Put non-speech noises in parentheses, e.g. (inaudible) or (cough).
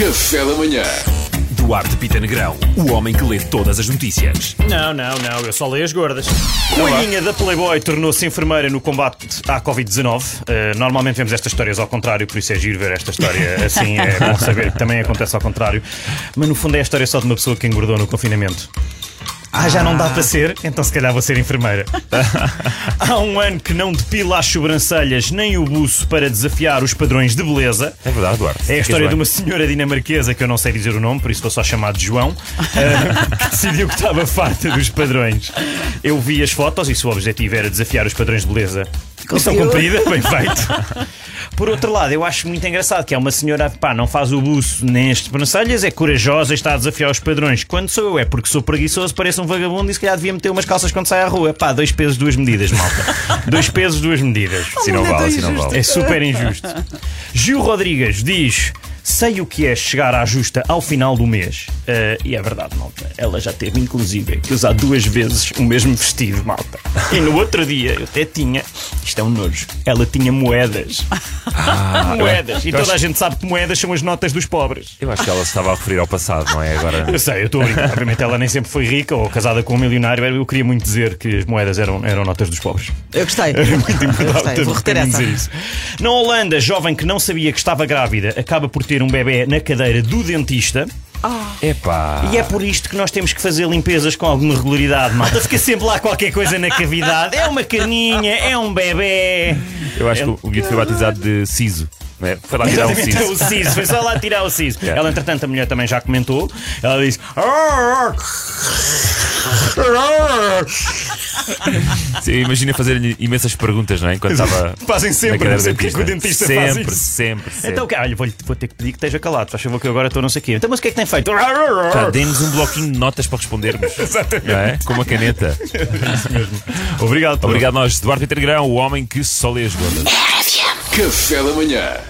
Café da manhã. Duarte Pita Negrão, o homem que lê todas as notícias. Não, não, não, eu só leio as gordas. Coelhinha da Playboy tornou-se enfermeira no combate à Covid-19. Uh, normalmente vemos estas histórias ao contrário, por isso é giro ver esta história assim. É bom saber que também acontece ao contrário. Mas no fundo é a história só de uma pessoa que engordou no confinamento. Ah, já não dá para ser? Então se calhar vou ser enfermeira. (laughs) Há um ano que não depila as sobrancelhas nem o buço para desafiar os padrões de beleza. É verdade, Duarte. É a história de uma senhora dinamarquesa que eu não sei dizer o nome, por isso vou só chamar de João, (laughs) que decidiu que estava farta dos padrões. Eu vi as fotos e se o objetivo era desafiar os padrões de beleza. Missão cumprida, bem feito. (laughs) Por outro lado, eu acho muito engraçado que é uma senhora, pá, não faz o buço nem as é corajosa e está a desafiar os padrões. Quando sou eu, é porque sou preguiçoso, pareço um vagabundo e se calhar devia meter umas calças quando sai à rua. Pá, dois pesos, duas medidas, malta. (laughs) dois pesos, duas medidas. Se não vale, se não vale. É super injusto. Gil Rodrigues diz. Sei o que é chegar à justa ao final do mês. Uh, e é verdade, malta. Ela já teve, inclusive, que usar duas vezes o mesmo vestido, malta. E no outro dia eu até tinha. Isto é um nojo. Ela tinha moedas. Ah, (laughs) moedas. E eu toda acho- a gente sabe que moedas são as notas dos pobres. Eu acho que ela se estava a referir ao passado, não é? Agora. Eu sei, eu estou a brincar. Obviamente ela nem sempre foi rica ou casada com um milionário. Eu queria muito dizer que as moedas eram, eram notas dos pobres. Eu gostei. Era (laughs) muito Eu importante. Vou reter essa. dizer isso. Na Holanda, jovem que não sabia que estava grávida acaba por ter um bebê na cadeira do dentista. Epá. E é por isto que nós temos que fazer limpezas com alguma regularidade, malta. Fica sempre lá qualquer coisa na cavidade. É uma carninha, é um bebê. Eu acho que o Guido foi batizado de Siso. É? Foi lá tirar Exatamente, Siso. o siso, foi só lá tirar o siso. Yeah. Ela, entretanto, a mulher também já comentou. Ela disse. Sim, Imagina fazer-lhe imensas perguntas, não é? Enquanto estava. (laughs) Fazem sempre, não sei porque é que o dentista sempre, faz isso. Sempre, sempre. Então, cara, olha, vou, vou ter que pedir que esteja calado. Faz favor que eu agora estou não sei o quê. Então, mas o que é que tem feito? Pá, Dê-nos um bloquinho de notas para respondermos. (laughs) Exatamente. Não é? Com uma caneta. (laughs) Obrigado, Paulo. Obrigado a nós, Duarte Pita Negrão, o homem que só lê as gordas. Café da manhã.